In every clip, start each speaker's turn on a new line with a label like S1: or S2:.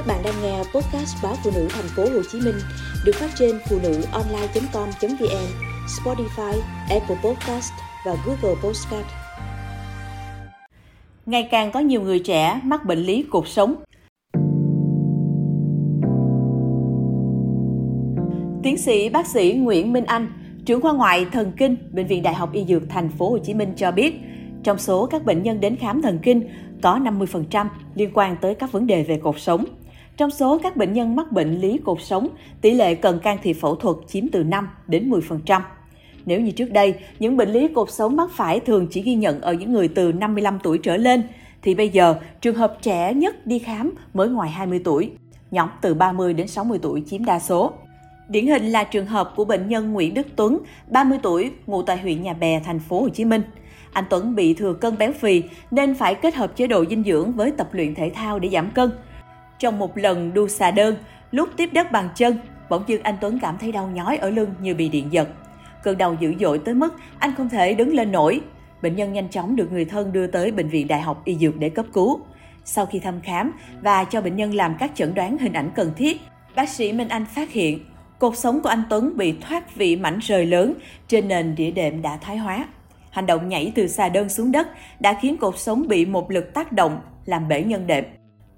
S1: Các bạn đang nghe podcast báo phụ nữ thành phố Hồ Chí Minh được phát trên phụ nữ online.com.vn, Spotify, Apple Podcast và Google Podcast.
S2: Ngày càng có nhiều người trẻ mắc bệnh lý cột sống. Tiến sĩ bác sĩ Nguyễn Minh Anh, trưởng khoa ngoại thần kinh Bệnh viện Đại học Y Dược Thành phố Hồ Chí Minh cho biết, trong số các bệnh nhân đến khám thần kinh, có 50% liên quan tới các vấn đề về cột sống. Trong số các bệnh nhân mắc bệnh lý cột sống, tỷ lệ cần can thiệp phẫu thuật chiếm từ 5 đến 10%. Nếu như trước đây, những bệnh lý cột sống mắc phải thường chỉ ghi nhận ở những người từ 55 tuổi trở lên, thì bây giờ trường hợp trẻ nhất đi khám mới ngoài 20 tuổi. Nhóm từ 30 đến 60 tuổi chiếm đa số. Điển hình là trường hợp của bệnh nhân Nguyễn Đức Tuấn, 30 tuổi, ngụ tại huyện Nhà Bè, thành phố Hồ Chí Minh. Anh Tuấn bị thừa cân béo phì nên phải kết hợp chế độ dinh dưỡng với tập luyện thể thao để giảm cân. Trong một lần đua xà đơn, lúc tiếp đất bằng chân, bỗng dưng anh Tuấn cảm thấy đau nhói ở lưng như bị điện giật. Cơn đau dữ dội tới mức anh không thể đứng lên nổi. Bệnh nhân nhanh chóng được người thân đưa tới bệnh viện Đại học Y Dược để cấp cứu. Sau khi thăm khám và cho bệnh nhân làm các chẩn đoán hình ảnh cần thiết, bác sĩ Minh Anh phát hiện cột sống của anh Tuấn bị thoát vị mảnh rời lớn trên nền đĩa đệm đã thoái hóa. Hành động nhảy từ xà đơn xuống đất đã khiến cột sống bị một lực tác động làm bể nhân đệm.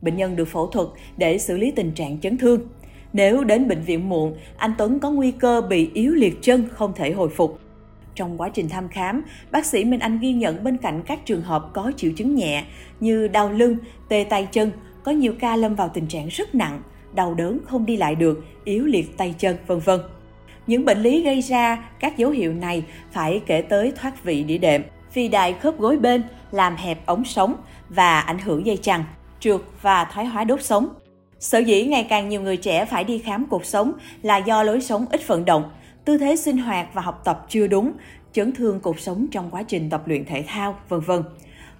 S2: Bệnh nhân được phẫu thuật để xử lý tình trạng chấn thương. Nếu đến bệnh viện muộn, anh Tuấn có nguy cơ bị yếu liệt chân không thể hồi phục. Trong quá trình thăm khám, bác sĩ Minh Anh ghi nhận bên cạnh các trường hợp có triệu chứng nhẹ như đau lưng, tê tay chân, có nhiều ca lâm vào tình trạng rất nặng, đau đớn không đi lại được, yếu liệt tay chân, vân vân. Những bệnh lý gây ra các dấu hiệu này phải kể tới thoát vị đĩa đệm, phi đại khớp gối bên làm hẹp ống sống và ảnh hưởng dây chằng, trượt và thoái hóa đốt sống. Sở dĩ ngày càng nhiều người trẻ phải đi khám cuộc sống là do lối sống ít vận động, tư thế sinh hoạt và học tập chưa đúng, chấn thương cuộc sống trong quá trình tập luyện thể thao, vân vân.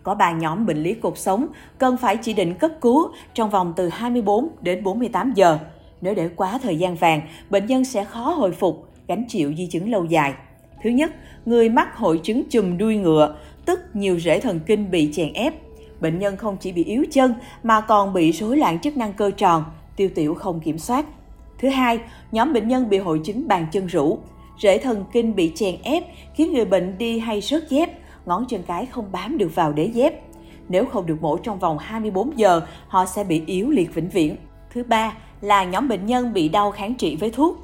S2: Có 3 nhóm bệnh lý cuộc sống cần phải chỉ định cấp cứu trong vòng từ 24 đến 48 giờ. Nếu để quá thời gian vàng, bệnh nhân sẽ khó hồi phục, gánh chịu di chứng lâu dài. Thứ nhất, người mắc hội chứng chùm đuôi ngựa, tức nhiều rễ thần kinh bị chèn ép. Bệnh nhân không chỉ bị yếu chân mà còn bị rối loạn chức năng cơ tròn, tiêu tiểu không kiểm soát. Thứ hai, nhóm bệnh nhân bị hội chứng bàn chân rũ. Rễ thần kinh bị chèn ép khiến người bệnh đi hay rớt dép, ngón chân cái không bám được vào đế dép. Nếu không được mổ trong vòng 24 giờ, họ sẽ bị yếu liệt vĩnh viễn. Thứ ba là nhóm bệnh nhân bị đau kháng trị với thuốc.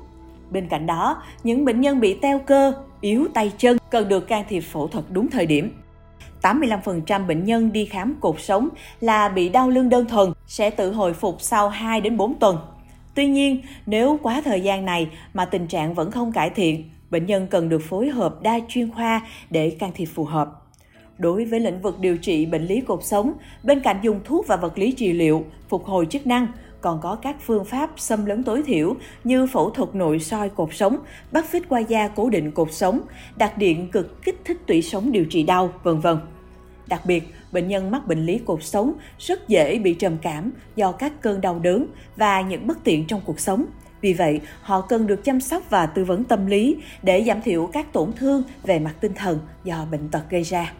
S2: Bên cạnh đó, những bệnh nhân bị teo cơ, yếu tay chân cần được can thiệp phẫu thuật đúng thời điểm. 85% bệnh nhân đi khám cột sống là bị đau lưng đơn thuần sẽ tự hồi phục sau 2 đến 4 tuần. Tuy nhiên, nếu quá thời gian này mà tình trạng vẫn không cải thiện, bệnh nhân cần được phối hợp đa chuyên khoa để can thiệp phù hợp. Đối với lĩnh vực điều trị bệnh lý cột sống, bên cạnh dùng thuốc và vật lý trị liệu, phục hồi chức năng, còn có các phương pháp xâm lấn tối thiểu như phẫu thuật nội soi cột sống, bắt phít qua da cố định cột sống, đặt điện cực kích thích tủy sống điều trị đau, vân vân. Đặc biệt, bệnh nhân mắc bệnh lý cột sống rất dễ bị trầm cảm do các cơn đau đớn và những bất tiện trong cuộc sống. Vì vậy, họ cần được chăm sóc và tư vấn tâm lý để giảm thiểu các tổn thương về mặt tinh thần do bệnh tật gây ra.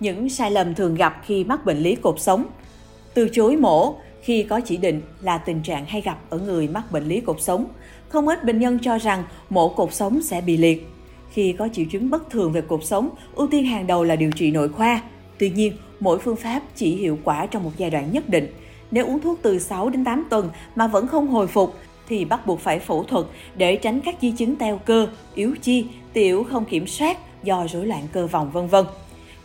S2: Những sai lầm thường gặp khi mắc bệnh lý cột sống từ chối mổ khi có chỉ định là tình trạng hay gặp ở người mắc bệnh lý cột sống. Không ít bệnh nhân cho rằng mổ cột sống sẽ bị liệt. Khi có triệu chứng bất thường về cột sống, ưu tiên hàng đầu là điều trị nội khoa. Tuy nhiên, mỗi phương pháp chỉ hiệu quả trong một giai đoạn nhất định. Nếu uống thuốc từ 6 đến 8 tuần mà vẫn không hồi phục, thì bắt buộc phải phẫu thuật để tránh các di chứng teo cơ, yếu chi, tiểu không kiểm soát do rối loạn cơ vòng vân vân.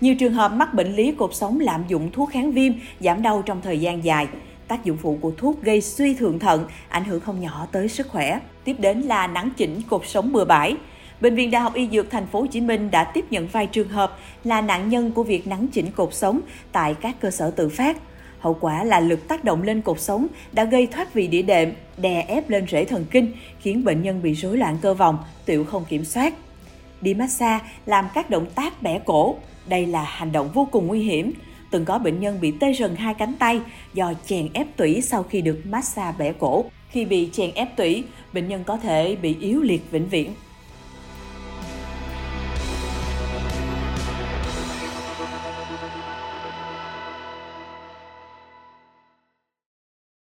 S2: Nhiều trường hợp mắc bệnh lý cột sống lạm dụng thuốc kháng viêm, giảm đau trong thời gian dài. Tác dụng phụ của thuốc gây suy thượng thận, ảnh hưởng không nhỏ tới sức khỏe. Tiếp đến là nắng chỉnh cột sống bừa bãi. Bệnh viện Đại học Y Dược Thành phố Hồ Chí Minh đã tiếp nhận vài trường hợp là nạn nhân của việc nắng chỉnh cột sống tại các cơ sở tự phát. Hậu quả là lực tác động lên cột sống đã gây thoát vị đĩa đệm, đè ép lên rễ thần kinh, khiến bệnh nhân bị rối loạn cơ vòng, tiểu không kiểm soát. Đi massage làm các động tác bẻ cổ, đây là hành động vô cùng nguy hiểm. Từng có bệnh nhân bị tê rần hai cánh tay do chèn ép tủy sau khi được massage bẻ cổ. Khi bị chèn ép tủy, bệnh nhân có thể bị yếu liệt vĩnh viễn.